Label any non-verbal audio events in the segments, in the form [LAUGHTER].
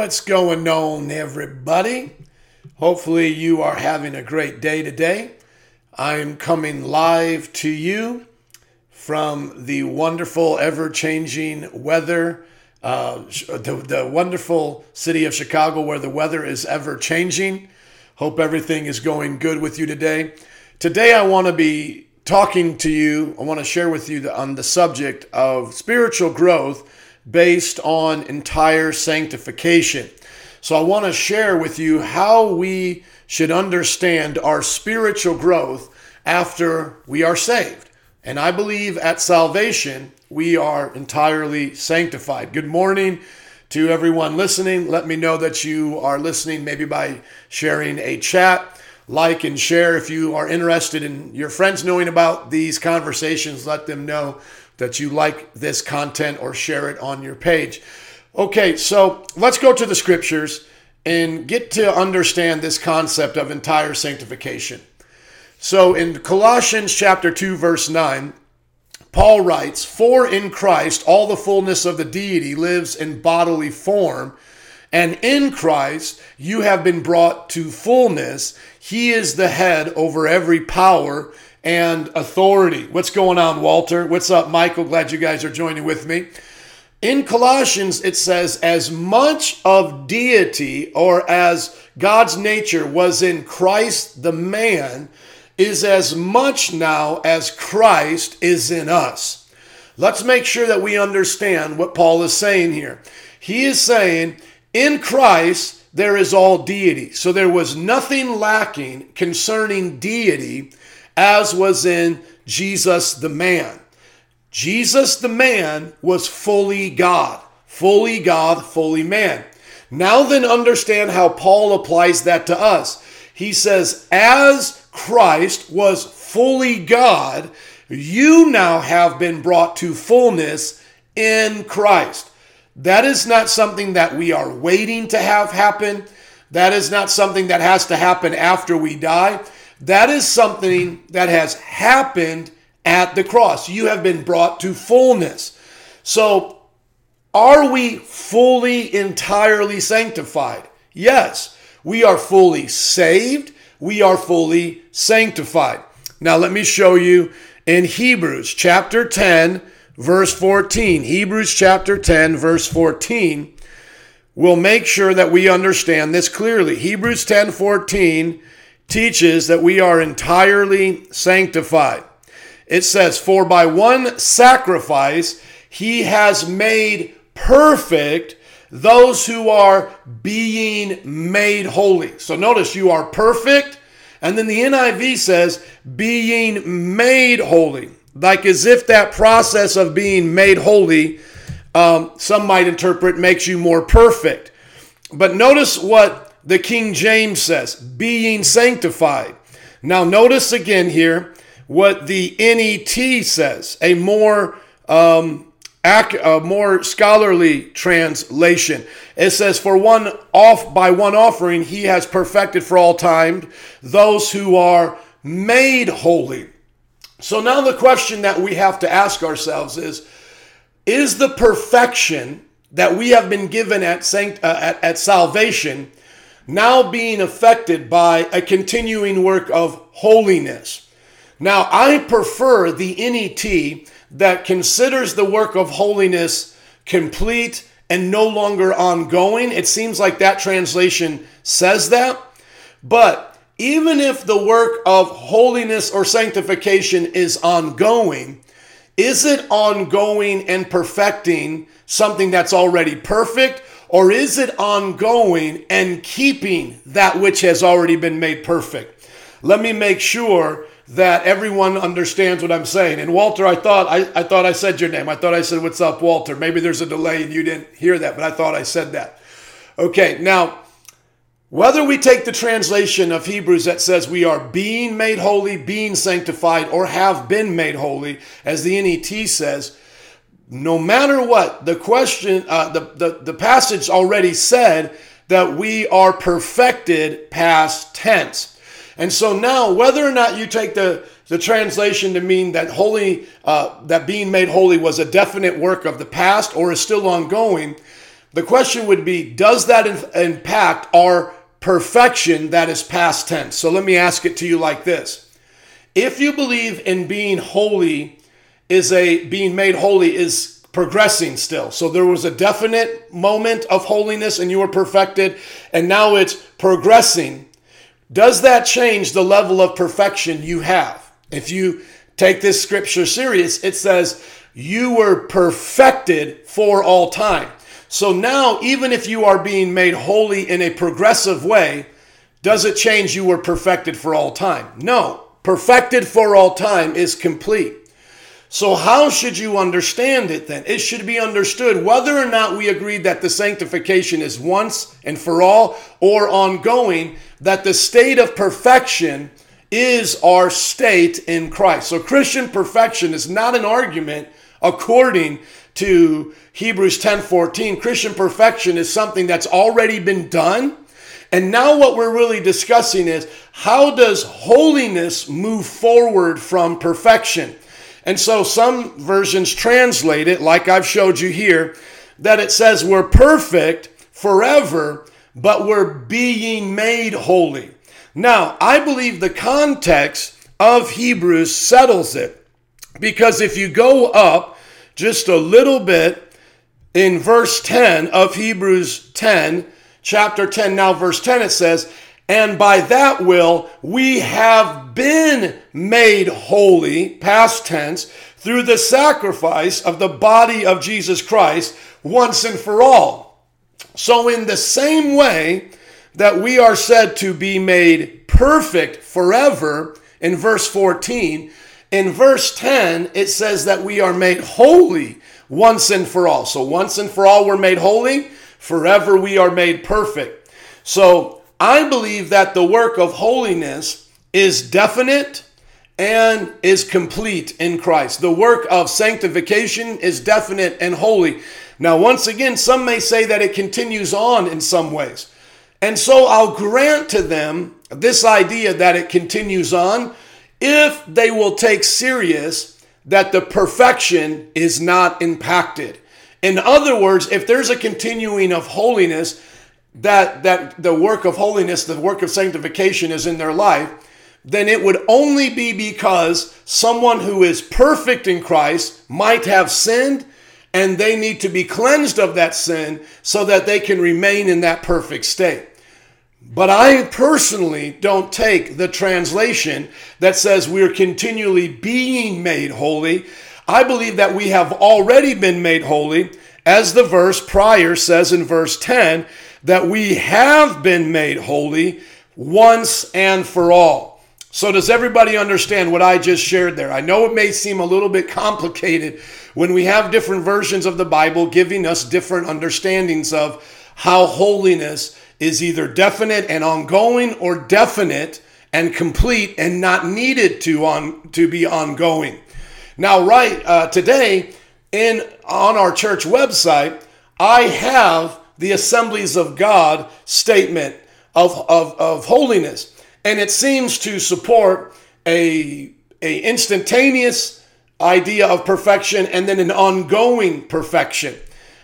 What's going on, everybody? Hopefully, you are having a great day today. I'm coming live to you from the wonderful, ever changing weather, uh, the, the wonderful city of Chicago where the weather is ever changing. Hope everything is going good with you today. Today, I want to be talking to you, I want to share with you the, on the subject of spiritual growth based on entire sanctification. So I want to share with you how we should understand our spiritual growth after we are saved. And I believe at salvation, we are entirely sanctified. Good morning to everyone listening. Let me know that you are listening, maybe by sharing a chat. Like and share if you are interested in your friends knowing about these conversations. Let them know that you like this content or share it on your page. Okay, so let's go to the scriptures and get to understand this concept of entire sanctification. So in Colossians chapter 2 verse 9, Paul writes, "For in Christ all the fullness of the deity lives in bodily form, and in Christ you have been brought to fullness. He is the head over every power and authority. What's going on, Walter? What's up, Michael? Glad you guys are joining with me. In Colossians, it says, as much of deity or as God's nature was in Christ the man, is as much now as Christ is in us. Let's make sure that we understand what Paul is saying here. He is saying, in Christ, there is all deity. So there was nothing lacking concerning deity as was in Jesus the man. Jesus the man was fully God, fully God, fully man. Now then, understand how Paul applies that to us. He says, as Christ was fully God, you now have been brought to fullness in Christ. That is not something that we are waiting to have happen. That is not something that has to happen after we die. That is something that has happened at the cross. You have been brought to fullness. So, are we fully, entirely sanctified? Yes, we are fully saved. We are fully sanctified. Now, let me show you in Hebrews chapter 10, verse 14. Hebrews chapter 10, verse 14 We'll make sure that we understand this clearly. Hebrews 10 14 teaches that we are entirely sanctified. It says, For by one sacrifice he has made perfect those who are being made holy. So notice you are perfect. And then the NIV says, being made holy. Like as if that process of being made holy, um, some might interpret, makes you more perfect. But notice what the King James says, being sanctified. Now, notice again here what the NET says, a more um, a more scholarly translation. It says, "For one off by one offering, he has perfected for all time those who are made holy." So now the question that we have to ask ourselves is: Is the perfection that we have been given at, sanct- uh, at, at salvation now being affected by a continuing work of holiness. Now, I prefer the NET that considers the work of holiness complete and no longer ongoing. It seems like that translation says that. But even if the work of holiness or sanctification is ongoing, is it ongoing and perfecting something that's already perfect? Or is it ongoing and keeping that which has already been made perfect? Let me make sure that everyone understands what I'm saying. And Walter, I thought I, I thought I said your name. I thought I said, What's up, Walter? Maybe there's a delay and you didn't hear that, but I thought I said that. Okay, now whether we take the translation of Hebrews that says we are being made holy, being sanctified, or have been made holy, as the NET says, no matter what, the question, uh, the, the, the passage already said that we are perfected past tense. And so now, whether or not you take the, the translation to mean that holy, uh, that being made holy was a definite work of the past or is still ongoing, The question would be Does that impact our perfection that is past tense? So let me ask it to you like this If you believe in being holy, is a being made holy is progressing still. So there was a definite moment of holiness and you were perfected, and now it's progressing. Does that change the level of perfection you have? If you take this scripture serious, it says, You were perfected for all time. So now, even if you are being made holy in a progressive way, does it change you were perfected for all time? No. Perfected for all time is complete. So, how should you understand it then? It should be understood whether or not we agree that the sanctification is once and for all or ongoing, that the state of perfection is our state in Christ. So, Christian perfection is not an argument according to Hebrews 10:14. Christian perfection is something that's already been done. And now what we're really discussing is how does holiness move forward from perfection? And so some versions translate it, like I've showed you here, that it says we're perfect forever, but we're being made holy. Now, I believe the context of Hebrews settles it. Because if you go up just a little bit in verse 10 of Hebrews 10, chapter 10, now verse 10, it says, and by that will we have been made holy, past tense, through the sacrifice of the body of Jesus Christ once and for all. So, in the same way that we are said to be made perfect forever in verse 14, in verse 10, it says that we are made holy once and for all. So, once and for all, we're made holy, forever, we are made perfect. So, I believe that the work of holiness is definite and is complete in Christ. The work of sanctification is definite and holy. Now, once again, some may say that it continues on in some ways. And so I'll grant to them this idea that it continues on if they will take serious that the perfection is not impacted. In other words, if there's a continuing of holiness, that that the work of holiness, the work of sanctification is in their life, then it would only be because someone who is perfect in Christ might have sinned and they need to be cleansed of that sin so that they can remain in that perfect state. But I personally don't take the translation that says we're continually being made holy. I believe that we have already been made holy, as the verse prior says in verse 10 that we have been made holy once and for all. So, does everybody understand what I just shared there? I know it may seem a little bit complicated when we have different versions of the Bible giving us different understandings of how holiness is either definite and ongoing or definite and complete and not needed to on to be ongoing. Now, right uh, today in on our church website, I have the assemblies of God statement of, of, of holiness. And it seems to support a, a instantaneous idea of perfection and then an ongoing perfection.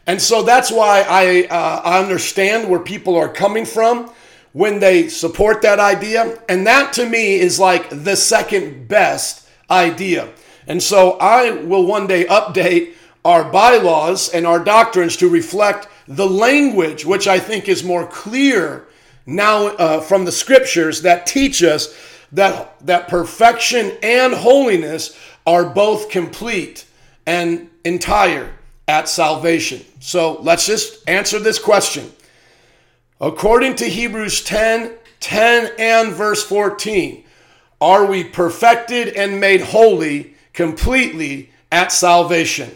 And so that's why I, uh, I understand where people are coming from when they support that idea. And that to me is like the second best idea. And so I will one day update our bylaws and our doctrines to reflect the language, which I think is more clear now uh, from the scriptures that teach us that, that perfection and holiness are both complete and entire at salvation. So let's just answer this question. According to Hebrews 10 10 and verse 14, are we perfected and made holy completely at salvation?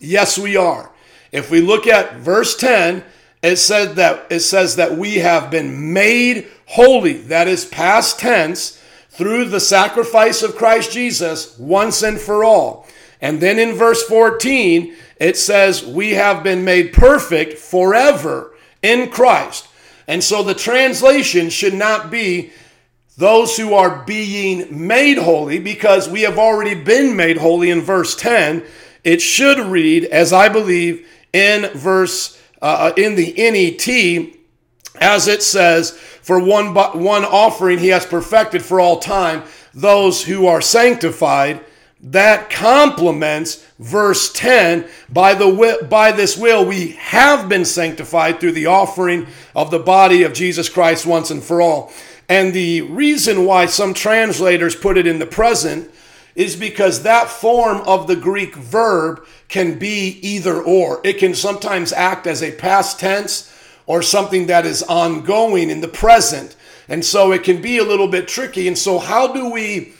Yes, we are. If we look at verse 10, it says that it says that we have been made holy. That is past tense through the sacrifice of Christ Jesus once and for all. And then in verse 14, it says we have been made perfect forever in Christ. And so the translation should not be those who are being made holy because we have already been made holy in verse 10. It should read, as I believe, in verse uh, in the NET, as it says, for one, but one offering he has perfected for all time those who are sanctified. That complements verse 10 by the by this will we have been sanctified through the offering of the body of Jesus Christ once and for all. And the reason why some translators put it in the present is because that form of the Greek verb can be either or. It can sometimes act as a past tense or something that is ongoing in the present. And so it can be a little bit tricky. And so, how do we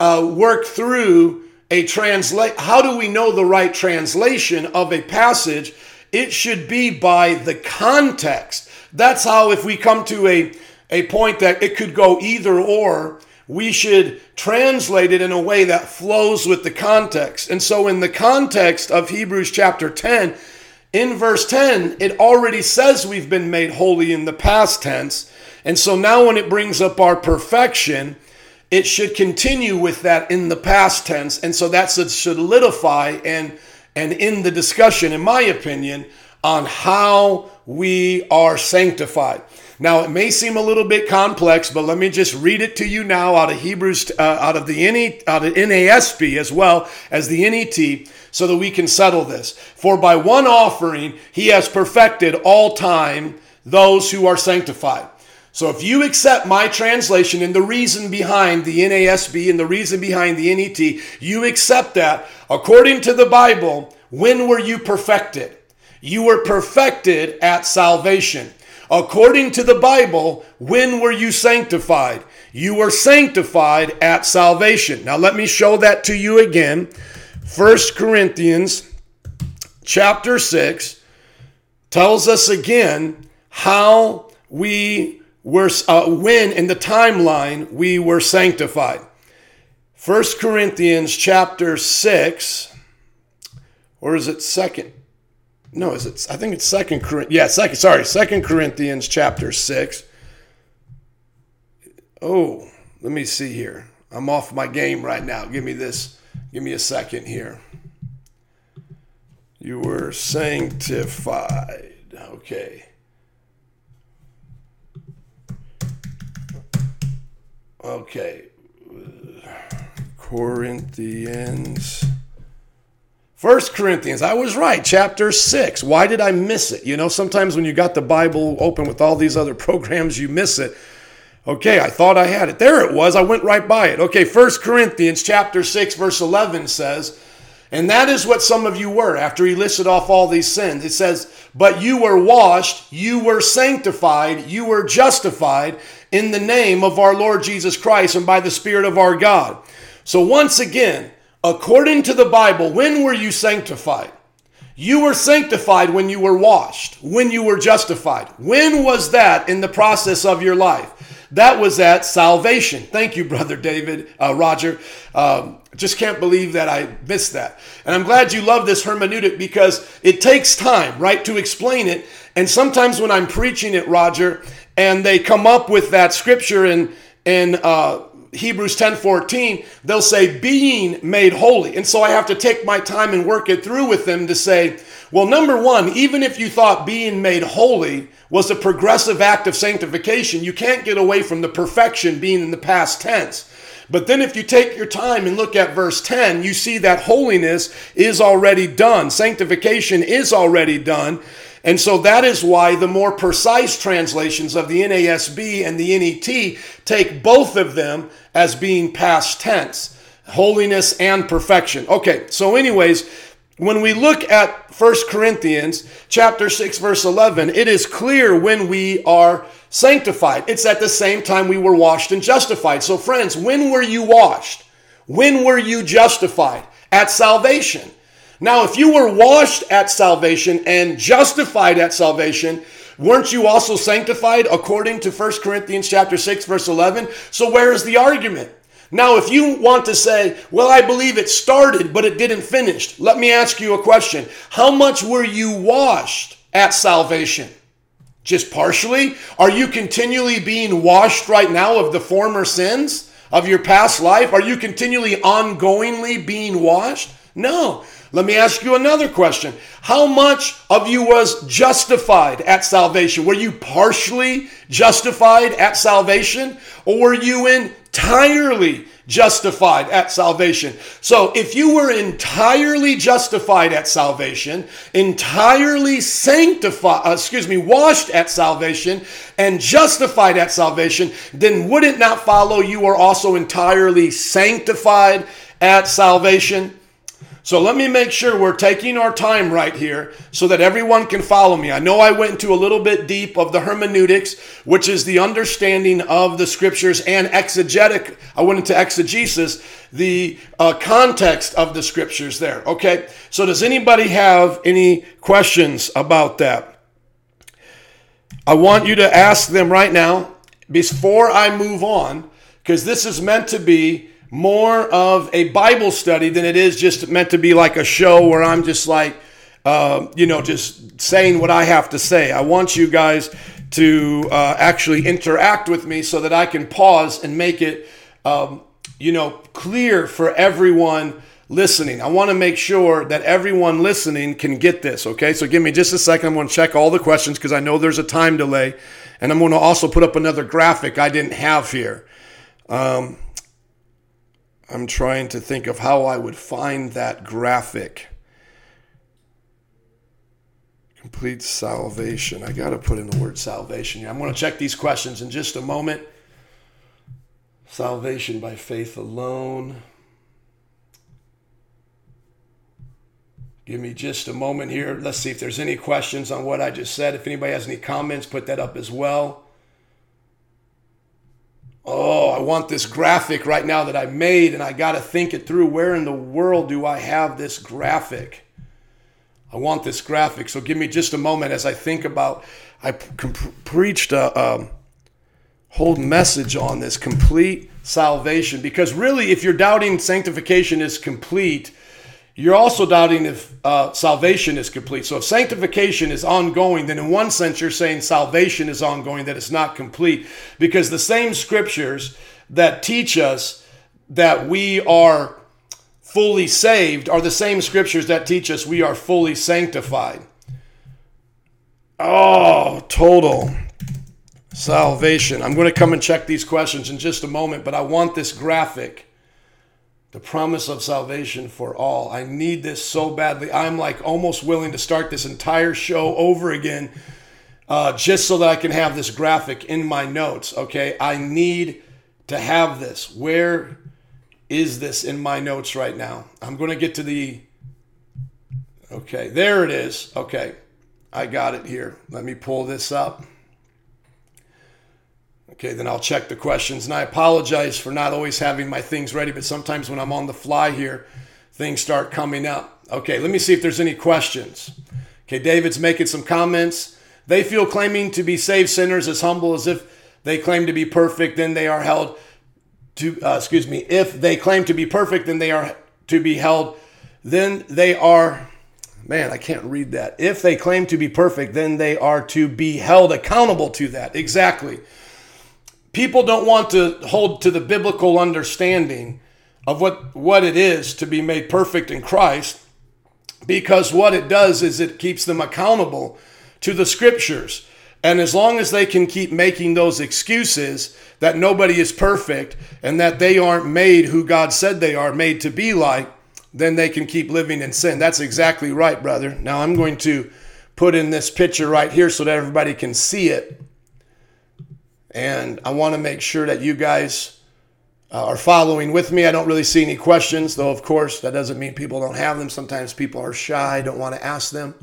uh, work through a translate? How do we know the right translation of a passage? It should be by the context. That's how, if we come to a a point that it could go either or, we should translate it in a way that flows with the context. And so, in the context of Hebrews chapter 10, in verse 10, it already says we've been made holy in the past tense. And so now, when it brings up our perfection, it should continue with that in the past tense. And so that should solidify and, and in the discussion, in my opinion, on how we are sanctified. Now, it may seem a little bit complex, but let me just read it to you now out of Hebrews, uh, out of the NE, out of NASB as well as the NET, so that we can settle this. For by one offering he has perfected all time those who are sanctified. So if you accept my translation and the reason behind the NASB and the reason behind the NET, you accept that according to the Bible, when were you perfected? You were perfected at salvation. According to the Bible, when were you sanctified? You were sanctified at salvation. Now let me show that to you again. 1 Corinthians chapter 6 tells us again how we were uh, when in the timeline we were sanctified. 1 Corinthians chapter 6 or is it second? No, is it? I think it's Second Corinthians. Yeah, second. Sorry, Second Corinthians chapter six. Oh, let me see here. I'm off my game right now. Give me this. Give me a second here. You were sanctified. Okay. Okay. Corinthians. First Corinthians, I was right, chapter 6. Why did I miss it? You know, sometimes when you got the Bible open with all these other [LAUGHS] programs, you miss it. Okay, I thought I had it. There it was. I went right by it. Okay, First Corinthians chapter 6 verse 11 says, and that is what some of you were after he listed off all these sins. It says, But you were washed, you were sanctified, you were justified in the name of our Lord Jesus Christ and by the Spirit of our God. So once again, According to the Bible, when were you sanctified? You were sanctified when you were washed, when you were justified. When was that in the process of your life? That was at salvation. Thank you, Brother David, uh, Roger. Um, just can't believe that I missed that. And I'm glad you love this hermeneutic because it takes time, right, to explain it. And sometimes when I'm preaching it, Roger, and they come up with that scripture and and uh, Hebrews 10 14, they'll say, being made holy. And so I have to take my time and work it through with them to say, well, number one, even if you thought being made holy was a progressive act of sanctification, you can't get away from the perfection being in the past tense. But then if you take your time and look at verse 10, you see that holiness is already done. Sanctification is already done. And so that is why the more precise translations of the NASB and the NET take both of them as being past tense, holiness and perfection. Okay, so anyways, when we look at 1 Corinthians chapter 6 verse 11, it is clear when we are sanctified. It's at the same time we were washed and justified. So friends, when were you washed? When were you justified? At salvation. Now, if you were washed at salvation and justified at salvation, weren't you also sanctified according to 1 Corinthians chapter 6 verse 11? So where is the argument? Now, if you want to say, well, I believe it started, but it didn't finish, let me ask you a question. How much were you washed at salvation? Just partially? Are you continually being washed right now of the former sins of your past life? Are you continually ongoingly being washed? No. Let me ask you another question. How much of you was justified at salvation? Were you partially justified at salvation or were you entirely justified at salvation. So if you were entirely justified at salvation, entirely sanctified, uh, excuse me, washed at salvation, and justified at salvation, then would it not follow you are also entirely sanctified at salvation? So let me make sure we're taking our time right here so that everyone can follow me. I know I went into a little bit deep of the hermeneutics, which is the understanding of the scriptures, and exegetic. I went into exegesis, the uh, context of the scriptures there. Okay. So does anybody have any questions about that? I want you to ask them right now before I move on, because this is meant to be more of a Bible study than it is just meant to be like a show where I'm just like, uh, you know, just saying what I have to say. I want you guys to uh, actually interact with me so that I can pause and make it, um, you know, clear for everyone listening. I want to make sure that everyone listening can get this, okay? So give me just a second. I'm going to check all the questions because I know there's a time delay. And I'm going to also put up another graphic I didn't have here. Um, I'm trying to think of how I would find that graphic. Complete salvation. I got to put in the word salvation here. I'm going to check these questions in just a moment. Salvation by faith alone. Give me just a moment here. Let's see if there's any questions on what I just said. If anybody has any comments, put that up as well. Oh, I want this graphic right now that I made, and I got to think it through. Where in the world do I have this graphic? I want this graphic. So give me just a moment as I think about. I preached a, a whole message on this complete salvation because really, if you're doubting sanctification is complete, you're also doubting if uh, salvation is complete. So if sanctification is ongoing, then in one sense you're saying salvation is ongoing, that it's not complete. Because the same scriptures that teach us that we are fully saved are the same scriptures that teach us we are fully sanctified. Oh, total salvation. I'm going to come and check these questions in just a moment, but I want this graphic the promise of salvation for all. I need this so badly. I'm like almost willing to start this entire show over again uh, just so that I can have this graphic in my notes. Okay, I need to have this. Where is this in my notes right now? I'm going to get to the. Okay, there it is. Okay, I got it here. Let me pull this up. Okay, then I'll check the questions. And I apologize for not always having my things ready, but sometimes when I'm on the fly here, things start coming up. Okay, let me see if there's any questions. Okay, David's making some comments. They feel claiming to be saved sinners as humble as if they claim to be perfect, then they are held to, uh, excuse me, if they claim to be perfect, then they are to be held, then they are, man, I can't read that. If they claim to be perfect, then they are to be held accountable to that. Exactly people don't want to hold to the biblical understanding of what, what it is to be made perfect in Christ because what it does is it keeps them accountable to the scriptures. And as long as they can keep making those excuses that nobody is perfect and that they aren't made who God said they are made to be like, then they can keep living in sin. That's exactly right, brother. Now I'm going to put in this picture right here so that everybody can see it. And I want to make sure that you guys uh, are following with me. I don't really see any questions, though, of course, that doesn't mean people don't have them. Sometimes people are shy, don't want to ask them.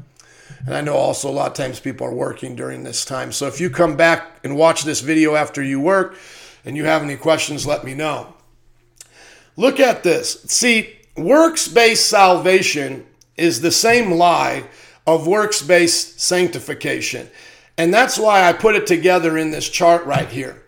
And I know also a lot of times people are working during this time. So if you come back and watch this video after you work and you have any questions, let me know. Look at this. See, works based salvation is the same lie of works based sanctification. And that's why I put it together in this chart right here.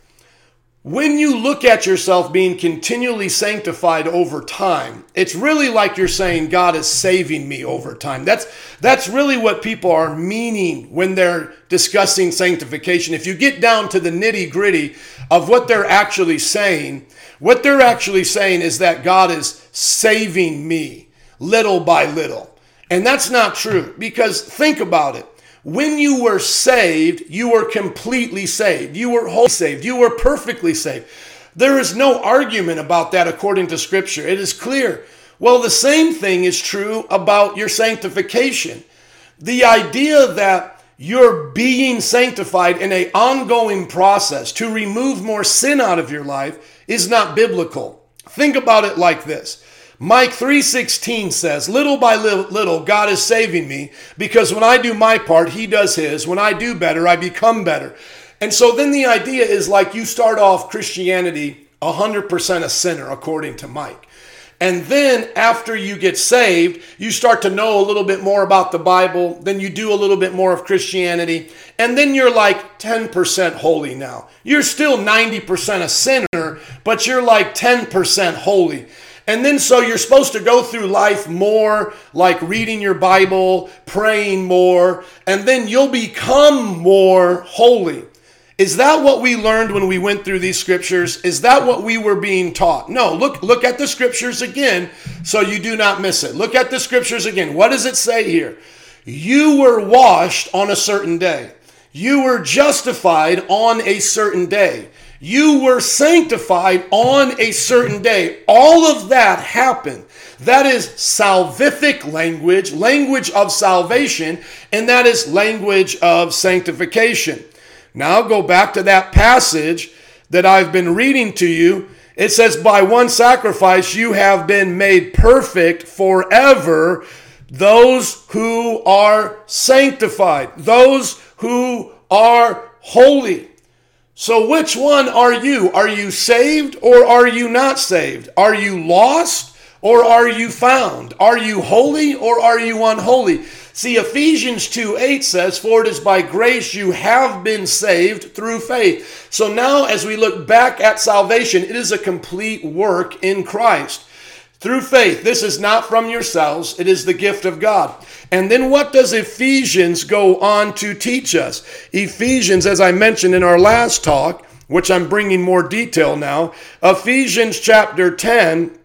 When you look at yourself being continually sanctified over time, it's really like you're saying God is saving me over time. That's that's really what people are meaning when they're discussing sanctification. If you get down to the nitty-gritty of what they're actually saying, what they're actually saying is that God is saving me little by little. And that's not true because think about it. When you were saved, you were completely saved. You were wholly saved. You were perfectly saved. There is no argument about that according to Scripture. It is clear. Well, the same thing is true about your sanctification. The idea that you're being sanctified in an ongoing process to remove more sin out of your life is not biblical. Think about it like this. Mike 3:16 says, "Little by little God is saving me because when I do my part, he does his. When I do better, I become better." And so then the idea is like you start off Christianity 100% a sinner according to Mike. And then after you get saved, you start to know a little bit more about the Bible. Then you do a little bit more of Christianity. And then you're like 10% holy now. You're still 90% a sinner, but you're like 10% holy. And then so you're supposed to go through life more like reading your Bible, praying more, and then you'll become more holy. Is that what we learned when we went through these scriptures? Is that what we were being taught? No, look look at the scriptures again so you do not miss it. Look at the scriptures again. What does it say here? You were washed on a certain day. You were justified on a certain day. You were sanctified on a certain day. All of that happened. That is salvific language, language of salvation, and that is language of sanctification. Now go back to that passage that I've been reading to you. It says, By one sacrifice you have been made perfect forever, those who are sanctified, those who are holy. So, which one are you? Are you saved or are you not saved? Are you lost or are you found? Are you holy or are you unholy? See, Ephesians 2 8 says, For it is by grace you have been saved through faith. So now, as we look back at salvation, it is a complete work in Christ. Through faith. This is not from yourselves, it is the gift of God. And then what does Ephesians go on to teach us? Ephesians, as I mentioned in our last talk, which I'm bringing more detail now, Ephesians chapter 10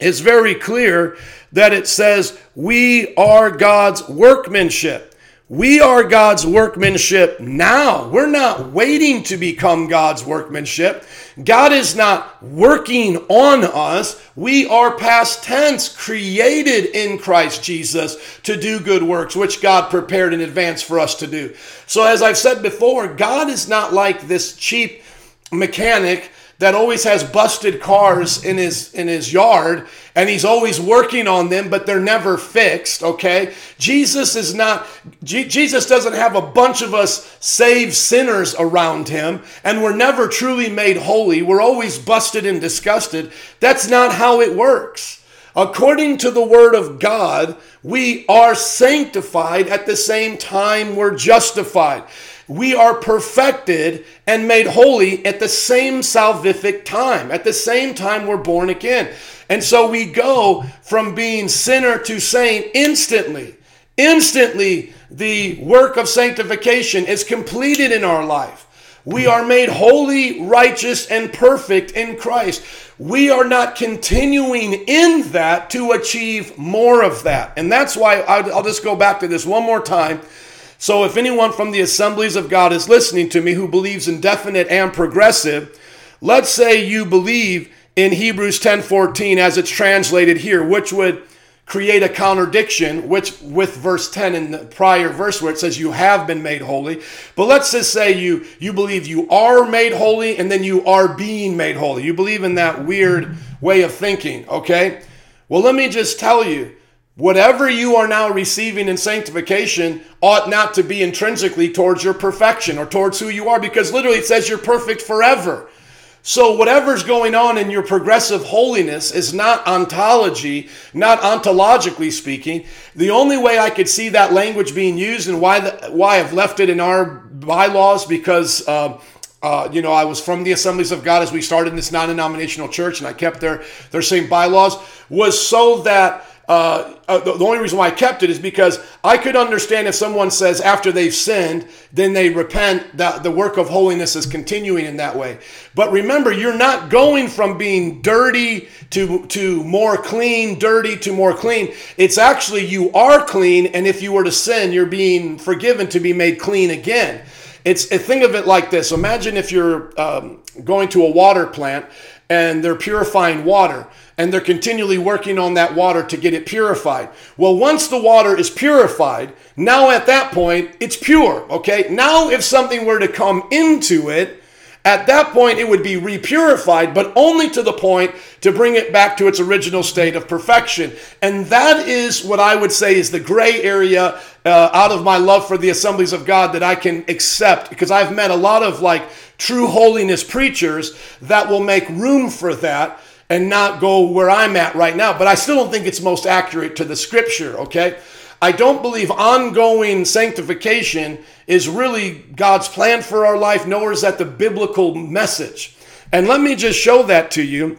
is very clear that it says, We are God's workmanship. We are God's workmanship now. We're not waiting to become God's workmanship. God is not working on us. We are past tense, created in Christ Jesus to do good works, which God prepared in advance for us to do. So, as I've said before, God is not like this cheap mechanic that always has busted cars in his in his yard and he's always working on them but they're never fixed okay? Jesus is not G- jesus doesn't have a bunch of us saved sinners around him and we're never truly made holy. We're always busted and disgusted. That's not how it works. According to the Word of God, we are sanctified at the same time we're justified we are perfected and made holy at the same salvific time. At the same time, we're born again. And so we go from being sinner to saint instantly. Instantly, the work of sanctification is completed in our life. We are made holy, righteous, and perfect in Christ. We are not continuing in that to achieve more of that. And that's why I'll just go back to this one more time so if anyone from the assemblies of God is listening to me who believes in definite and progressive, let's say you believe in Hebrews 10:14 as it's translated here, which would create a contradiction which with verse 10 in the prior verse where it says you have been made holy. But let's just say you you believe you are made holy and then you are being made holy. You believe in that weird way of thinking okay? Well let me just tell you Whatever you are now receiving in sanctification ought not to be intrinsically towards your perfection or towards who you are, because literally it says you're perfect forever. So, whatever's going on in your progressive holiness is not ontology, not ontologically speaking. The only way I could see that language being used and why, the, why I've left it in our bylaws, because uh, uh, you know, I was from the Assemblies of God as we started in this non-denominational church, and I kept their their same bylaws was so that uh, uh, the, the, only reason why I kept it is because I could understand if someone says after they've sinned, then they repent, that the work of holiness is continuing in that way. But remember, you're not going from being dirty to, to more clean, dirty to more clean. It's actually you are clean, and if you were to sin, you're being forgiven to be made clean again. It's think of it like this. Imagine if you're um, going to a water plant and they're purifying water and they're continually working on that water to get it purified. Well, once the water is purified, now at that point, it's pure, okay? Now, if something were to come into it, at that point, it would be repurified, but only to the point to bring it back to its original state of perfection. And that is what I would say is the gray area uh, out of my love for the assemblies of God that I can accept because I've met a lot of like true holiness preachers that will make room for that and not go where I'm at right now. But I still don't think it's most accurate to the scripture, okay? I don't believe ongoing sanctification is really God's plan for our life, nor is that the biblical message. And let me just show that to you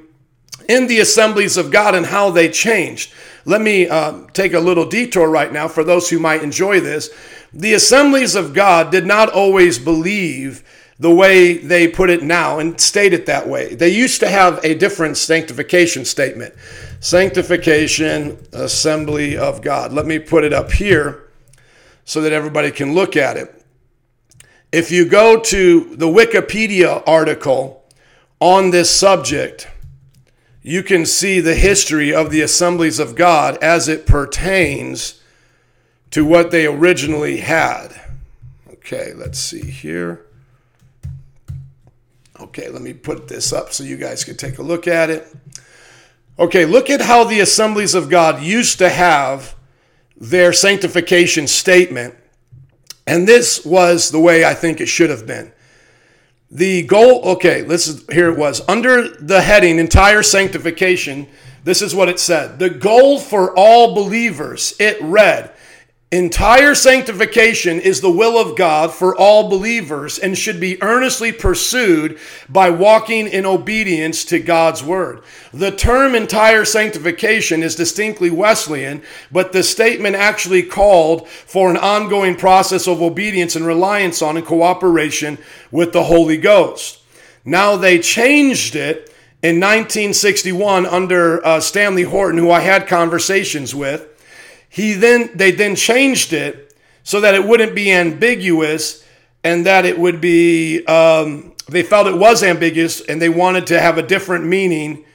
in the assemblies of God and how they changed. Let me uh, take a little detour right now for those who might enjoy this. The assemblies of God did not always believe the way they put it now and state it that way. They used to have a different sanctification statement Sanctification, Assembly of God. Let me put it up here so that everybody can look at it. If you go to the Wikipedia article on this subject, you can see the history of the assemblies of God as it pertains to what they originally had. Okay, let's see here. Okay, let me put this up so you guys can take a look at it. Okay, look at how the assemblies of God used to have their sanctification statement. And this was the way I think it should have been. The goal, okay, this is here it was. Under the heading entire sanctification, this is what it said. The goal for all believers, it read, Entire sanctification is the will of God for all believers and should be earnestly pursued by walking in obedience to God's word. The term entire sanctification is distinctly Wesleyan, but the statement actually called for an ongoing process of obedience and reliance on and cooperation with the Holy Ghost. Now they changed it in 1961 under uh, Stanley Horton, who I had conversations with he then they then changed it so that it wouldn't be ambiguous and that it would be um, they felt it was ambiguous and they wanted to have a different meaning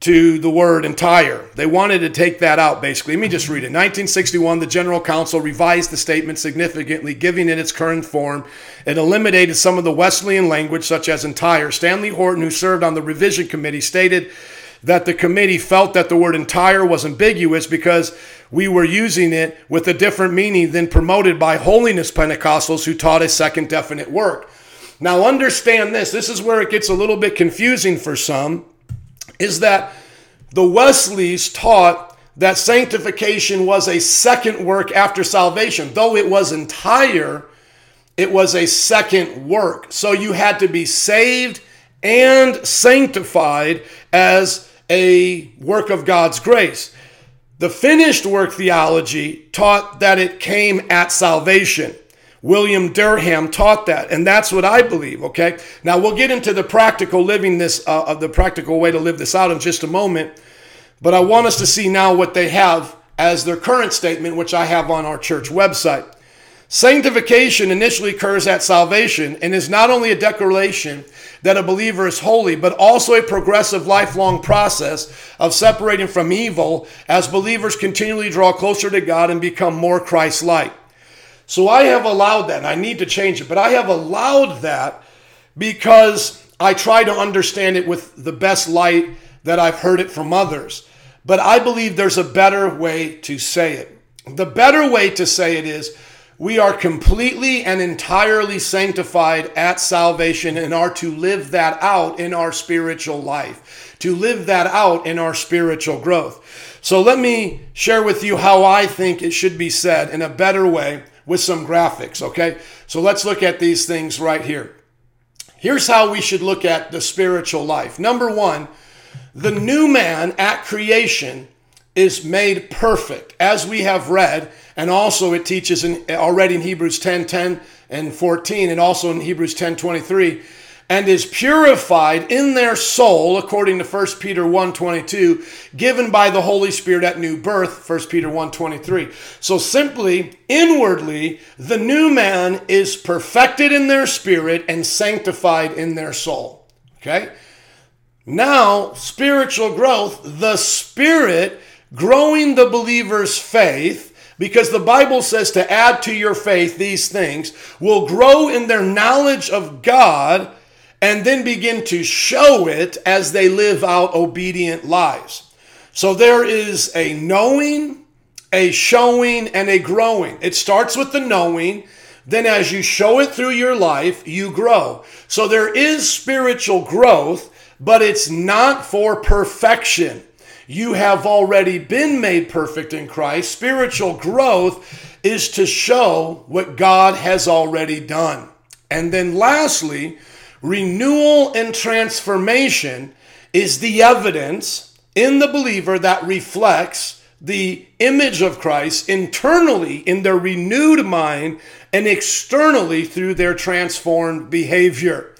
to the word entire. They wanted to take that out, basically. Let me just read it. 1961, the General Council revised the statement significantly, giving it its current form. It eliminated some of the Wesleyan language, such as entire. Stanley Horton, who served on the revision committee, stated that the committee felt that the word entire was ambiguous because we were using it with a different meaning than promoted by holiness Pentecostals who taught a second definite work. Now, understand this this is where it gets a little bit confusing for some is that the Wesleys taught that sanctification was a second work after salvation. Though it was entire, it was a second work. So you had to be saved and sanctified as a work of God's grace. The finished work theology taught that it came at salvation. William Durham taught that, and that's what I believe. Okay, now we'll get into the practical living this, uh, of the practical way to live this out in just a moment. But I want us to see now what they have as their current statement, which I have on our church website. Sanctification initially occurs at salvation and is not only a declaration that a believer is holy, but also a progressive lifelong process of separating from evil as believers continually draw closer to God and become more Christ like. So I have allowed that. I need to change it, but I have allowed that because I try to understand it with the best light that I've heard it from others. But I believe there's a better way to say it. The better way to say it is we are completely and entirely sanctified at salvation and are to live that out in our spiritual life, to live that out in our spiritual growth. So let me share with you how I think it should be said in a better way with some graphics, okay? So let's look at these things right here. Here's how we should look at the spiritual life. Number one, the new man at creation is made perfect, as we have read, and also it teaches in, already in Hebrews 10 10 and 14, and also in Hebrews 10 23 and is purified in their soul according to 1 Peter 1:22 given by the Holy Spirit at new birth 1 Peter 1:23 so simply inwardly the new man is perfected in their spirit and sanctified in their soul okay? Now spiritual growth the spirit growing the believer's faith because the Bible says to add to your faith these things will grow in their knowledge of God and then begin to show it as they live out obedient lives. So there is a knowing, a showing, and a growing. It starts with the knowing. Then, as you show it through your life, you grow. So, there is spiritual growth, but it's not for perfection. You have already been made perfect in Christ. Spiritual growth is to show what God has already done. And then, lastly, Renewal and transformation is the evidence in the believer that reflects the image of Christ internally in their renewed mind and externally through their transformed behavior.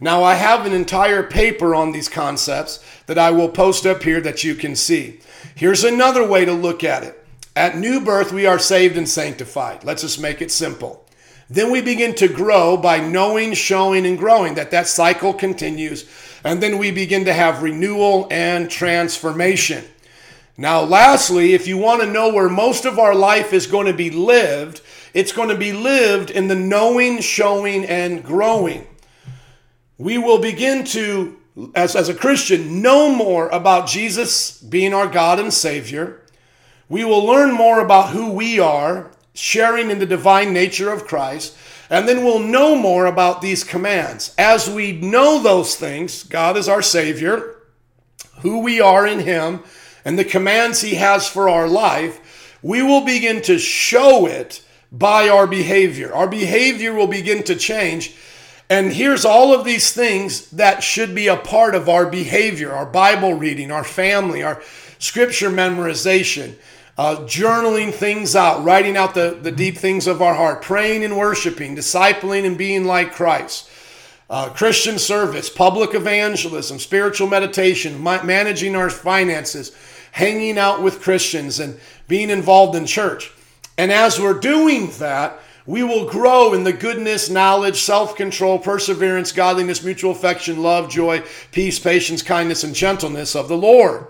Now, I have an entire paper on these concepts that I will post up here that you can see. Here's another way to look at it. At new birth, we are saved and sanctified. Let's just make it simple. Then we begin to grow by knowing, showing, and growing, that that cycle continues. And then we begin to have renewal and transformation. Now, lastly, if you want to know where most of our life is going to be lived, it's going to be lived in the knowing, showing, and growing. We will begin to, as, as a Christian, know more about Jesus being our God and Savior. We will learn more about who we are sharing in the divine nature of Christ. And then we'll know more about these commands. As we know those things, God is our Savior, who we are in Him, and the commands He has for our life, we will begin to show it by our behavior. Our behavior will begin to change. And here's all of these things that should be a part of our behavior our Bible reading, our family, our scripture memorization uh, journaling things out, writing out the, the deep things of our heart, praying and worshiping, discipling and being like Christ. Uh, Christian service, public evangelism, spiritual meditation, ma- managing our finances, hanging out with Christians, and being involved in church. And as we're doing that, we will grow in the goodness, knowledge, self control, perseverance, godliness, mutual affection, love, joy, peace, patience, kindness, and gentleness of the Lord.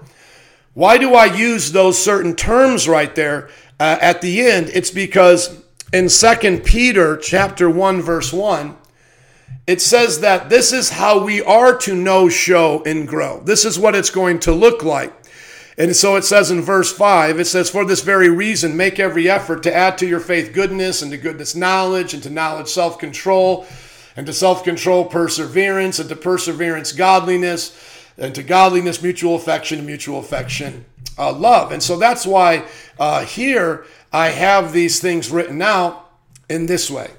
Why do I use those certain terms right there uh, at the end? It's because in Second Peter chapter 1 verse 1 it says that this is how we are to know, show and grow. This is what it's going to look like. And so it says in verse 5, it says, For this very reason, make every effort to add to your faith goodness, and to goodness knowledge, and to knowledge self control, and to self control perseverance, and to perseverance godliness and to godliness, mutual affection, and mutual affection, uh, love. And so that's why uh, here I have these things written out in this way.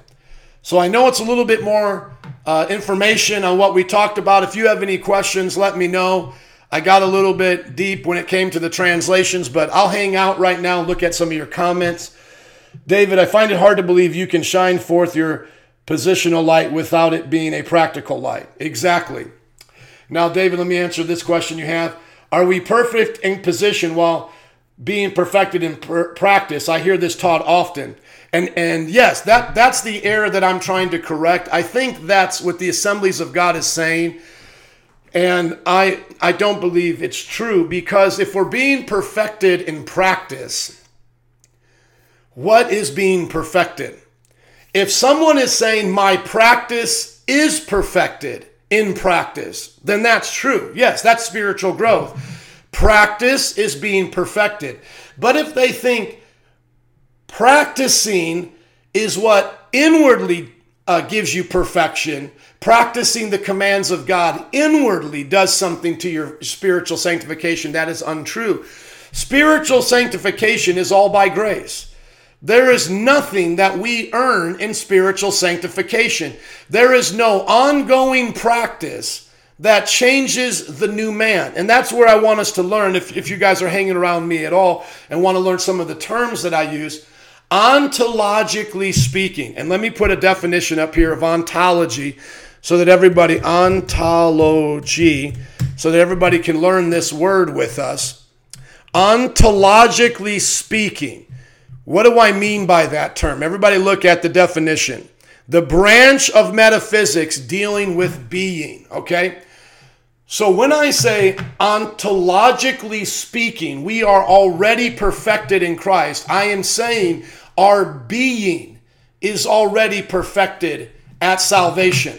So I know it's a little bit more uh, information on what we talked about. If you have any questions, let me know. I got a little bit deep when it came to the translations, but I'll hang out right now and look at some of your comments. David, I find it hard to believe you can shine forth your positional light without it being a practical light. Exactly. Now, David, let me answer this question you have. Are we perfect in position while being perfected in pr- practice? I hear this taught often. And, and yes, that, that's the error that I'm trying to correct. I think that's what the assemblies of God is saying. And I, I don't believe it's true because if we're being perfected in practice, what is being perfected? If someone is saying, My practice is perfected, in practice, then that's true. Yes, that's spiritual growth. Practice is being perfected. But if they think practicing is what inwardly uh, gives you perfection, practicing the commands of God inwardly does something to your spiritual sanctification, that is untrue. Spiritual sanctification is all by grace. There is nothing that we earn in spiritual sanctification. There is no ongoing practice that changes the new man. And that's where I want us to learn. If, if you guys are hanging around me at all and want to learn some of the terms that I use, ontologically speaking, and let me put a definition up here of ontology so that everybody, ontology, so that everybody can learn this word with us. Ontologically speaking, what do I mean by that term? Everybody look at the definition. The branch of metaphysics dealing with being, okay? So when I say ontologically speaking, we are already perfected in Christ, I am saying our being is already perfected at salvation.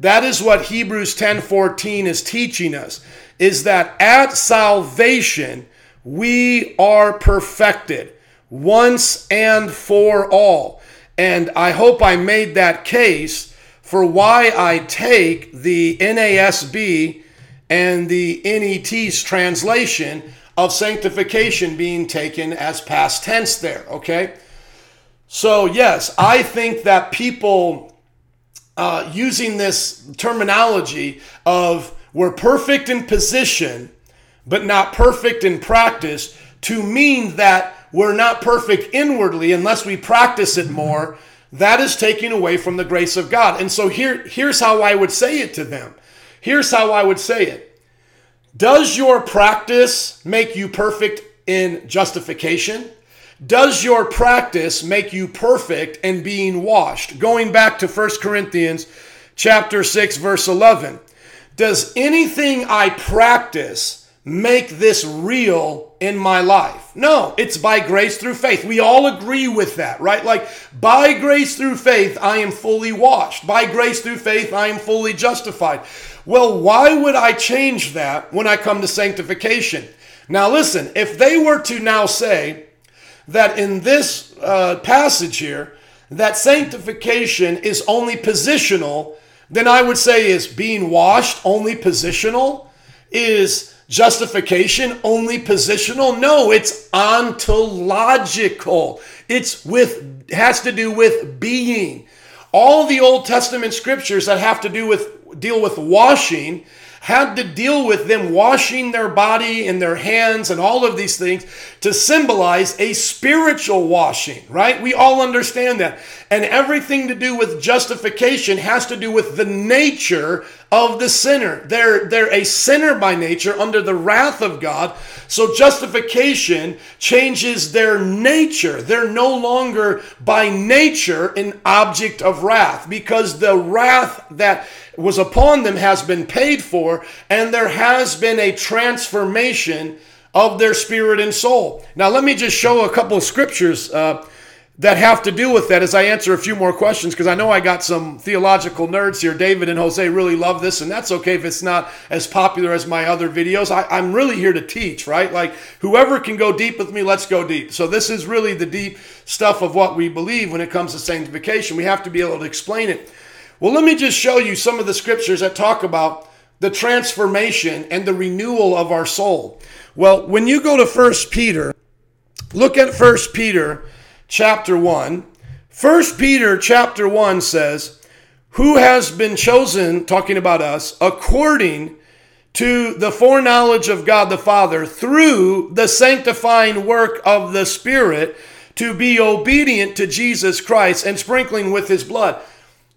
That is what Hebrews 10:14 is teaching us is that at salvation we are perfected once and for all. And I hope I made that case for why I take the NASB and the NET's translation of sanctification being taken as past tense there, okay? So, yes, I think that people uh, using this terminology of we're perfect in position, but not perfect in practice, to mean that we're not perfect inwardly unless we practice it more, that is taking away from the grace of God. And so here, here's how I would say it to them. Here's how I would say it. Does your practice make you perfect in justification? Does your practice make you perfect in being washed? Going back to 1 Corinthians chapter 6 verse 11. Does anything I practice make this real in my life? No, it's by grace through faith. We all agree with that, right? Like by grace through faith I am fully washed. By grace through faith I am fully justified. Well, why would I change that when I come to sanctification? Now listen, if they were to now say that in this uh, passage here, that sanctification is only positional, then I would say is being washed only positional? Is justification only positional? No, it's ontological. It's with has to do with being. All the Old Testament scriptures that have to do with deal with washing had to deal with them washing their body and their hands and all of these things to symbolize a spiritual washing, right? We all understand that. And everything to do with justification has to do with the nature of the sinner. They're, they're a sinner by nature under the wrath of God. So justification changes their nature. They're no longer by nature an object of wrath because the wrath that was upon them has been paid for, and there has been a transformation of their spirit and soul. Now, let me just show a couple of scriptures uh, that have to do with that as I answer a few more questions, because I know I got some theological nerds here. David and Jose really love this, and that's okay if it's not as popular as my other videos. I, I'm really here to teach, right? Like, whoever can go deep with me, let's go deep. So, this is really the deep stuff of what we believe when it comes to sanctification. We have to be able to explain it. Well, let me just show you some of the scriptures that talk about the transformation and the renewal of our soul. Well, when you go to First Peter, look at First Peter chapter 1. First Peter chapter 1 says, Who has been chosen, talking about us, according to the foreknowledge of God the Father through the sanctifying work of the Spirit to be obedient to Jesus Christ and sprinkling with his blood.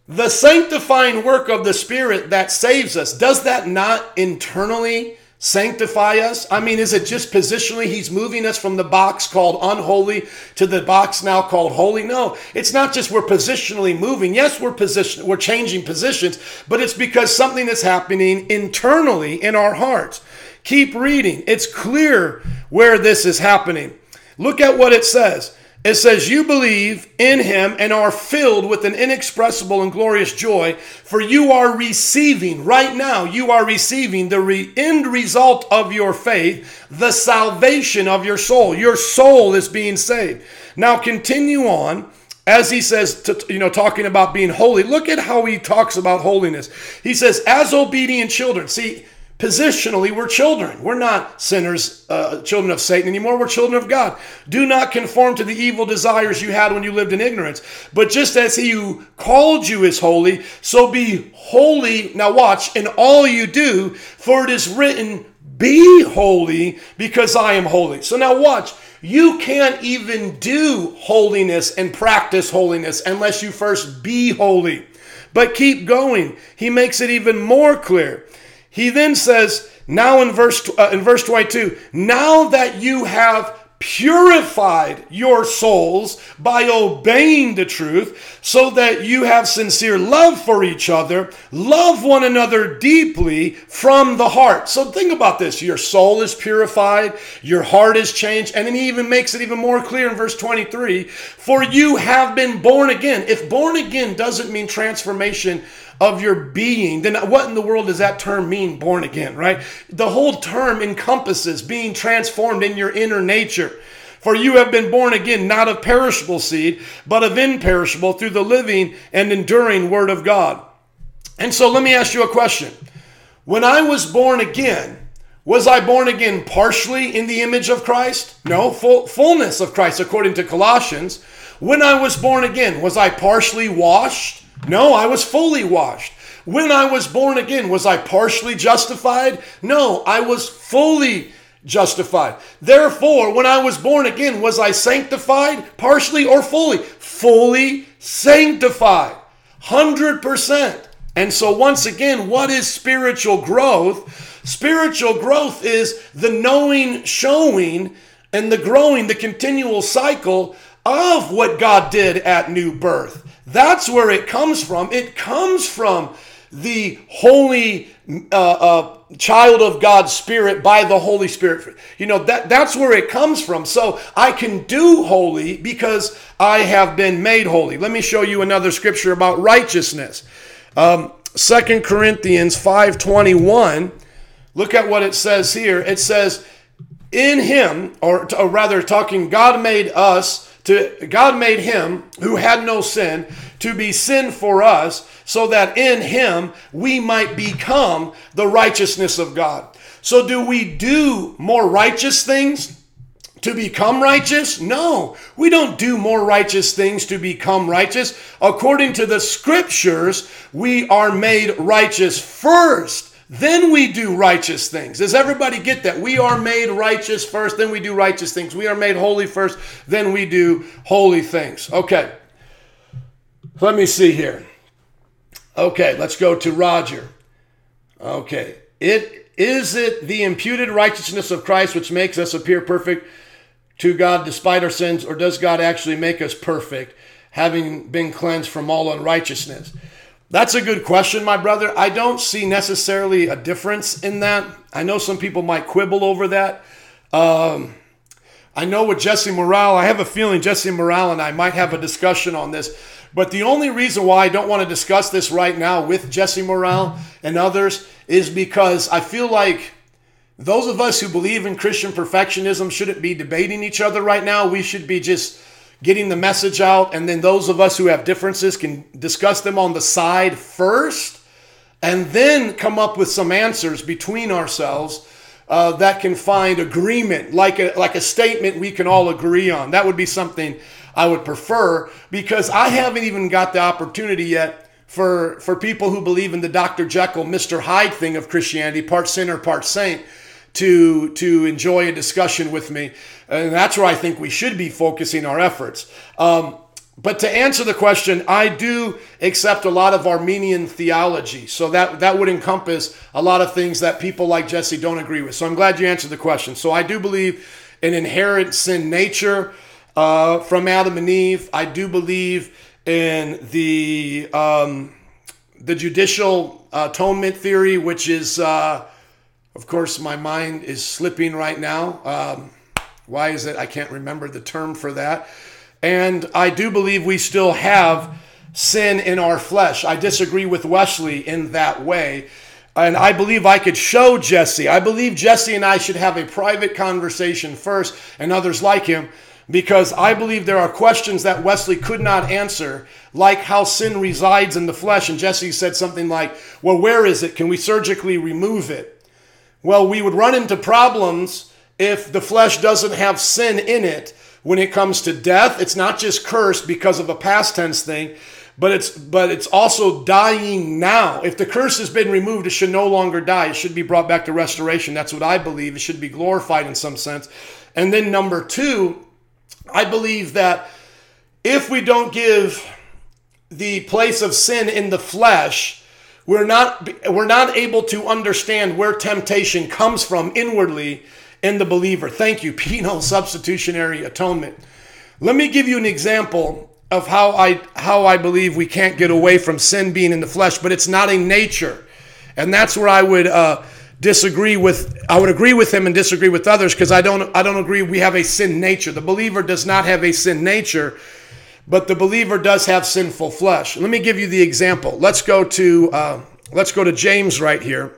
The sanctifying work of the Spirit that saves us, does that not internally sanctify us? I mean, is it just positionally He's moving us from the box called unholy to the box now called holy? No, it's not just we're positionally moving. Yes, we're position, we're changing positions, but it's because something is happening internally in our hearts. Keep reading. It's clear where this is happening. Look at what it says. It says, You believe in him and are filled with an inexpressible and glorious joy, for you are receiving, right now, you are receiving the re- end result of your faith, the salvation of your soul. Your soul is being saved. Now, continue on as he says, to, you know, talking about being holy. Look at how he talks about holiness. He says, As obedient children. See, Positionally, we're children. We're not sinners, uh, children of Satan anymore. We're children of God. Do not conform to the evil desires you had when you lived in ignorance. But just as he who called you is holy, so be holy. Now, watch, in all you do, for it is written, Be holy, because I am holy. So now, watch. You can't even do holiness and practice holiness unless you first be holy. But keep going. He makes it even more clear. He then says, now in verse uh, in verse 22, now that you have purified your souls by obeying the truth, so that you have sincere love for each other, love one another deeply from the heart. So think about this your soul is purified, your heart is changed, and then he even makes it even more clear in verse 23 for you have been born again. If born again doesn't mean transformation, of your being, then what in the world does that term mean, born again, right? The whole term encompasses being transformed in your inner nature. For you have been born again, not of perishable seed, but of imperishable through the living and enduring word of God. And so let me ask you a question. When I was born again, was I born again partially in the image of Christ? No, full, fullness of Christ, according to Colossians. When I was born again, was I partially washed? No, I was fully washed. When I was born again, was I partially justified? No, I was fully justified. Therefore, when I was born again, was I sanctified partially or fully? Fully sanctified. 100%. And so, once again, what is spiritual growth? Spiritual growth is the knowing, showing, and the growing, the continual cycle of what God did at new birth. That's where it comes from. It comes from the holy uh, uh, child of God's Spirit by the Holy Spirit. You know, that, that's where it comes from. So I can do holy because I have been made holy. Let me show you another scripture about righteousness. Um, 2 Corinthians 5.21, look at what it says here. It says, in him, or, or rather talking, God made us to God made him who had no sin to be sin for us so that in him we might become the righteousness of God. So do we do more righteous things to become righteous? No, we don't do more righteous things to become righteous. According to the scriptures, we are made righteous first then we do righteous things. Does everybody get that? We are made righteous first, then we do righteous things. We are made holy first, then we do holy things. Okay. Let me see here. Okay, let's go to Roger. Okay. It is it the imputed righteousness of Christ which makes us appear perfect to God despite our sins, or does God actually make us perfect, having been cleansed from all unrighteousness? That's a good question, my brother. I don't see necessarily a difference in that. I know some people might quibble over that. Um, I know with Jesse Morrell, I have a feeling Jesse Morrell and I might have a discussion on this. But the only reason why I don't want to discuss this right now with Jesse Morrell and others is because I feel like those of us who believe in Christian perfectionism shouldn't be debating each other right now. We should be just getting the message out. And then those of us who have differences can discuss them on the side first and then come up with some answers between ourselves uh, that can find agreement, like a, like a statement we can all agree on. That would be something I would prefer because I haven't even got the opportunity yet for, for people who believe in the Dr. Jekyll, Mr. Hyde thing of Christianity, part sinner, part saint to to enjoy a discussion with me, and that's where I think we should be focusing our efforts. Um, but to answer the question, I do accept a lot of Arminian theology, so that that would encompass a lot of things that people like Jesse don't agree with. So I'm glad you answered the question. So I do believe in inherent sin nature uh, from Adam and Eve. I do believe in the um, the judicial atonement theory, which is uh, of course, my mind is slipping right now. Um, why is it? I can't remember the term for that. And I do believe we still have sin in our flesh. I disagree with Wesley in that way. And I believe I could show Jesse. I believe Jesse and I should have a private conversation first, and others like him, because I believe there are questions that Wesley could not answer, like how sin resides in the flesh. And Jesse said something like, Well, where is it? Can we surgically remove it? Well, we would run into problems if the flesh doesn't have sin in it when it comes to death. It's not just cursed because of a past tense thing, but it's but it's also dying now. If the curse has been removed, it should no longer die. It should be brought back to restoration. That's what I believe. It should be glorified in some sense. And then number two, I believe that if we don't give the place of sin in the flesh, we're not we're not able to understand where temptation comes from inwardly in the believer. Thank you, [LAUGHS] penal substitutionary atonement. Let me give you an example of how I how I believe we can't get away from sin being in the flesh, but it's not a nature, and that's where I would uh, disagree with. I would agree with him and disagree with others because I don't I don't agree we have a sin nature. The believer does not have a sin nature, but the believer does have sinful flesh. Let me give you the example. Let's go to uh, let's go to James right here.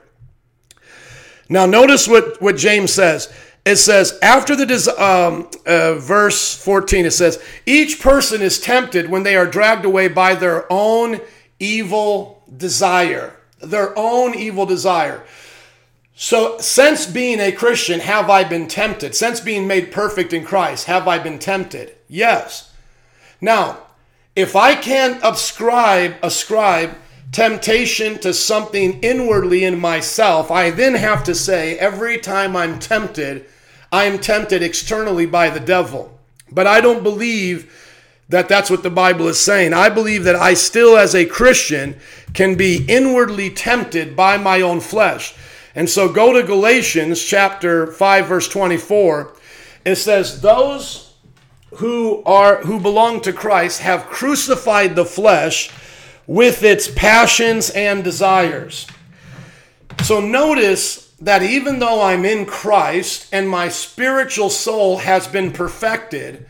Now notice what what James says it says after the um, uh, verse 14 it says each person is tempted when they are dragged away by their own evil desire their own evil desire so since being a christian have i been tempted since being made perfect in christ have i been tempted yes now if i can't ascribe ascribe temptation to something inwardly in myself i then have to say every time i'm tempted I am tempted externally by the devil. But I don't believe that that's what the Bible is saying. I believe that I still, as a Christian, can be inwardly tempted by my own flesh. And so go to Galatians chapter 5 verse 24. It says those who are who belong to Christ have crucified the flesh with its passions and desires. So notice that even though I'm in Christ and my spiritual soul has been perfected,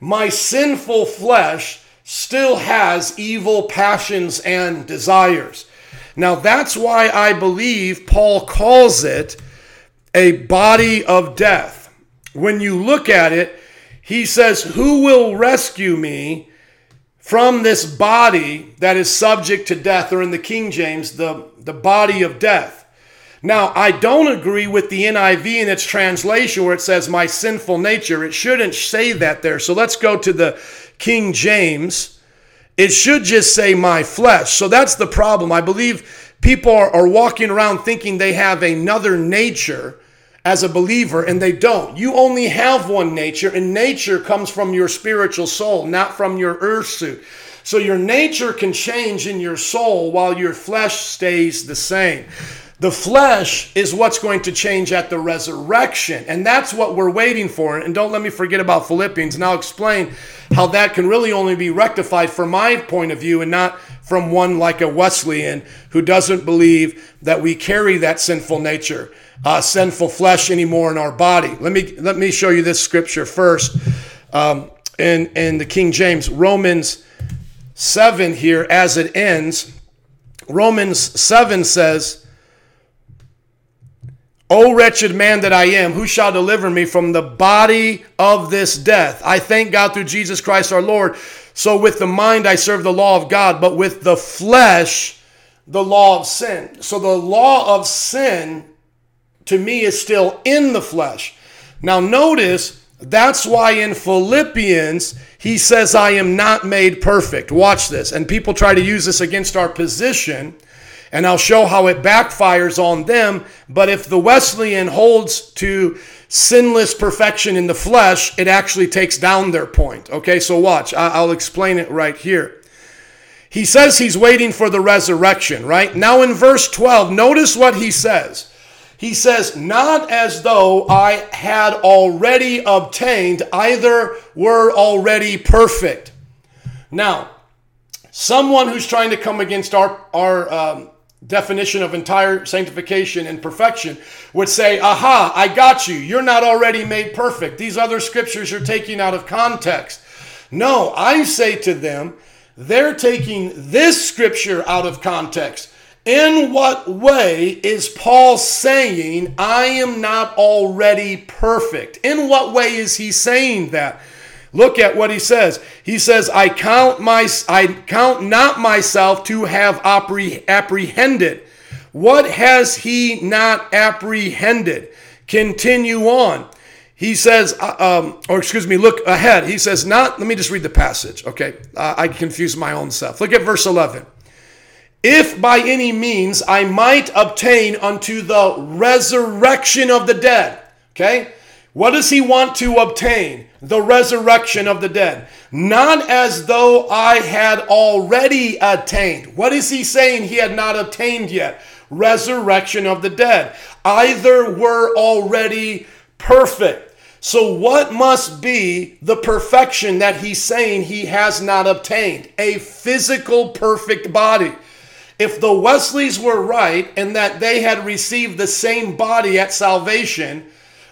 my sinful flesh still has evil passions and desires. Now, that's why I believe Paul calls it a body of death. When you look at it, he says, Who will rescue me from this body that is subject to death? Or in the King James, the, the body of death. Now, I don't agree with the NIV in its translation where it says my sinful nature. It shouldn't say that there. So let's go to the King James. It should just say my flesh. So that's the problem. I believe people are, are walking around thinking they have another nature as a believer, and they don't. You only have one nature, and nature comes from your spiritual soul, not from your earth suit. So your nature can change in your soul while your flesh stays the same. The flesh is what's going to change at the resurrection. And that's what we're waiting for. And don't let me forget about Philippians. And I'll explain how that can really only be rectified from my point of view and not from one like a Wesleyan who doesn't believe that we carry that sinful nature, uh, sinful flesh anymore in our body. Let me, let me show you this scripture first. Um, in, in the King James, Romans 7 here, as it ends, Romans 7 says, O wretched man that I am, who shall deliver me from the body of this death? I thank God through Jesus Christ our Lord. So with the mind I serve the law of God, but with the flesh, the law of sin. So the law of sin to me is still in the flesh. Now notice that's why in Philippians he says, I am not made perfect. Watch this. And people try to use this against our position and I'll show how it backfires on them. But if the Wesleyan holds to sinless perfection in the flesh, it actually takes down their point. Okay, so watch. I'll explain it right here. He says he's waiting for the resurrection, right? Now in verse 12, notice what he says. He says, Not as though I had already obtained, either were already perfect. Now, someone who's trying to come against our, our um, definition of entire sanctification and perfection would say, Aha, I got you. You're not already made perfect. These other scriptures you're taking out of context. No, I say to them, they're taking this scripture out of context. In what way is Paul saying, I am not already perfect? In what way is he saying that? Look at what he says. He says, "I count my I count not myself to have apprehended, What has he not apprehended? Continue on. He says, uh, um, or excuse me, look ahead. He says, not, let me just read the passage. Okay. Uh, I confuse my own self. Look at verse 11. If by any means I might obtain unto the resurrection of the dead. Okay. What does he want to obtain? The resurrection of the dead. Not as though I had already attained. What is he saying he had not obtained yet? Resurrection of the dead. Either were already perfect. So, what must be the perfection that he's saying he has not obtained? A physical perfect body. If the Wesleys were right and that they had received the same body at salvation,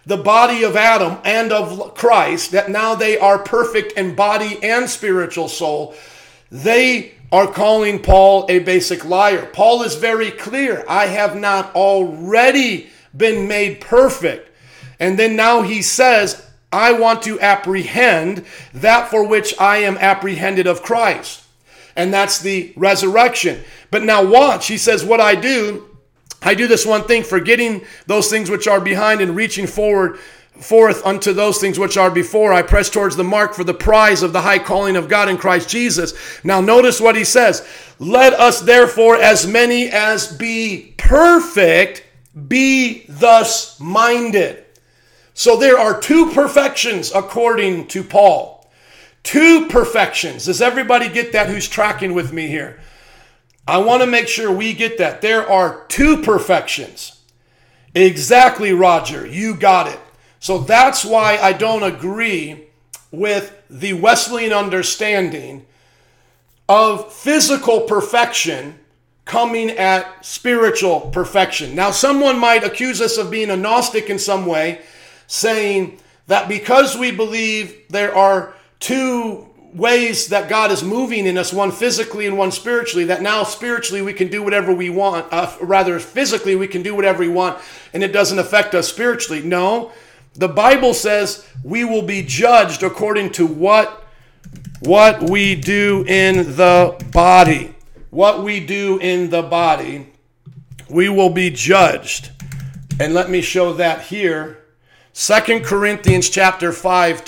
the body of Adam and of Christ, that now they are perfect in body and spiritual soul, they are calling Paul a basic liar. Paul is very clear I have not already been made perfect. And then now he says, I want to apprehend that for which I am apprehended of Christ. And that's the resurrection. But now watch, he says, What I do I do this one thing, forgetting those things which are behind and reaching forward forth unto those things which are before. I press towards the mark for the prize of the high calling of God in Christ Jesus. Now, notice what he says Let us therefore, as many as be perfect, be thus minded. So there are two perfections according to Paul. Two perfections. Does everybody get that who's tracking with me here? I want to make sure we get that. There are two perfections. Exactly, Roger. You got it. So that's why I don't agree with the Wesleyan understanding of physical perfection coming at spiritual perfection. Now, someone might accuse us of being a Gnostic in some way, saying that because we believe there are two ways that God is moving in us, one physically and one spiritually, that now spiritually we can do whatever we want, uh, rather physically we can do whatever we want and it doesn't affect us spiritually. No, the Bible says we will be judged according to what what we do in the body. What we do in the body, we will be judged. And let me show that here. Second Corinthians chapter 5,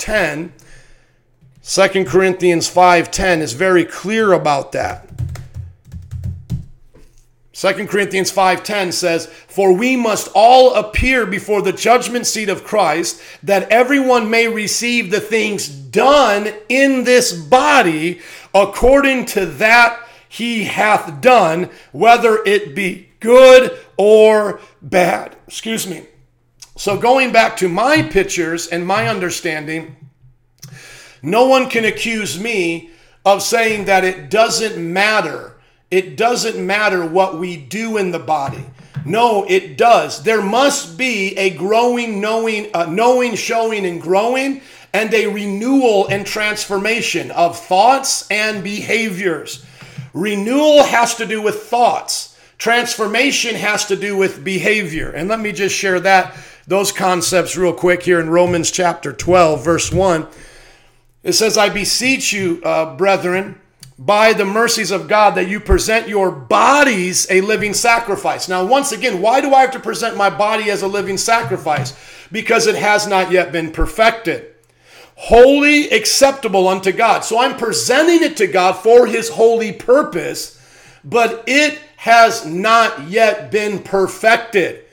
10 2 Corinthians 5:10 is very clear about that. 2 Corinthians 5:10 says, "For we must all appear before the judgment seat of Christ, that everyone may receive the things done in this body according to that he hath done, whether it be good or bad." Excuse me. So going back to my pictures and my understanding, no one can accuse me of saying that it doesn't matter. It doesn't matter what we do in the body. No, it does. There must be a growing, knowing, uh, knowing, showing, and growing, and a renewal and transformation of thoughts and behaviors. Renewal has to do with thoughts. Transformation has to do with behavior. And let me just share that those concepts real quick here in Romans chapter 12, verse 1. It says, I beseech you, uh, brethren, by the mercies of God, that you present your bodies a living sacrifice. Now, once again, why do I have to present my body as a living sacrifice? Because it has not yet been perfected. Holy, acceptable unto God. So I'm presenting it to God for his holy purpose, but it has not yet been perfected.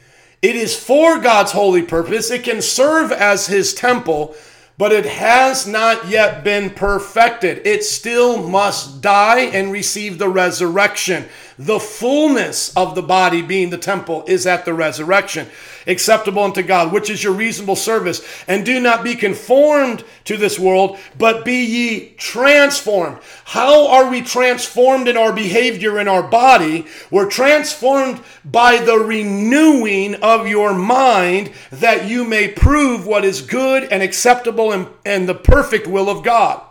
It is for God's holy purpose. It can serve as his temple, but it has not yet been perfected. It still must die and receive the resurrection. The fullness of the body, being the temple, is at the resurrection acceptable unto God, which is your reasonable service. And do not be conformed to this world, but be ye transformed. How are we transformed in our behavior in our body? We're transformed by the renewing of your mind that you may prove what is good and acceptable and, and the perfect will of God.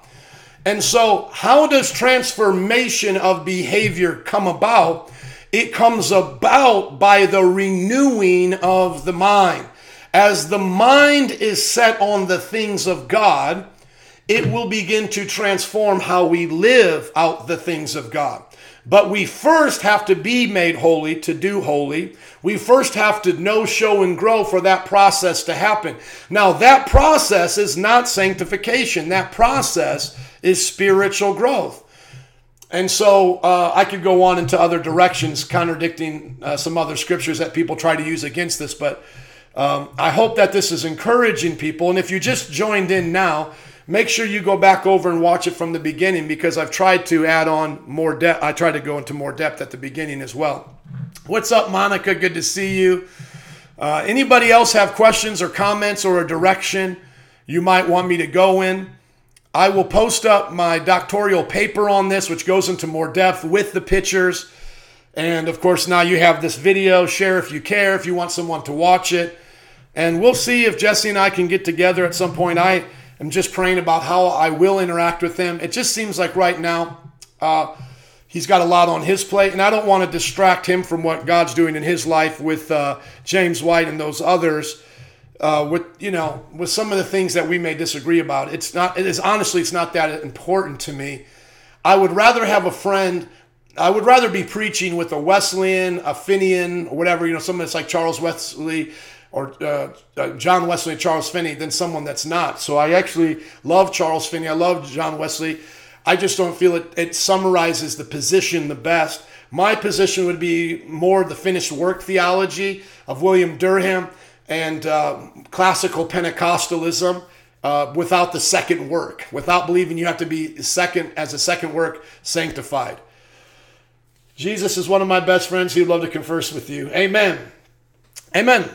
And so, how does transformation of behavior come about? It comes about by the renewing of the mind. As the mind is set on the things of God, it will begin to transform how we live out the things of God. But we first have to be made holy to do holy. We first have to know, show, and grow for that process to happen. Now, that process is not sanctification, that process is spiritual growth. And so uh, I could go on into other directions, contradicting uh, some other scriptures that people try to use against this. But um, I hope that this is encouraging people. And if you just joined in now, make sure you go back over and watch it from the beginning because I've tried to add on more depth. I tried to go into more depth at the beginning as well. What's up, Monica? Good to see you. Uh, anybody else have questions or comments or a direction you might want me to go in? I will post up my doctoral paper on this, which goes into more depth with the pictures. And of course, now you have this video. Share if you care, if you want someone to watch it. And we'll see if Jesse and I can get together at some point. I am just praying about how I will interact with him. It just seems like right now, uh, he's got a lot on his plate, and I don't want to distract him from what God's doing in his life with uh, James White and those others uh, with you know with some of the things that we may disagree about. It's not. It is honestly, it's not that important to me. I would rather have a friend. I would rather be preaching with a Wesleyan, a Finian, or whatever you know, someone that's like Charles Wesley or uh, uh, John Wesley, Charles Finney, than someone that's not. So I actually love Charles Finney. I love John Wesley. I just don't feel it. It summarizes the position the best. My position would be more the finished work theology of William Durham and uh, classical Pentecostalism uh, without the second work, without believing you have to be second as a second work sanctified. Jesus is one of my best friends. He'd love to converse with you. Amen. Amen.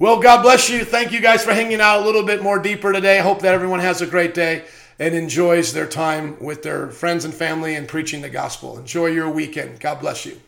Well, God bless you. Thank you guys for hanging out a little bit more deeper today. I hope that everyone has a great day and enjoys their time with their friends and family and preaching the gospel. Enjoy your weekend. God bless you.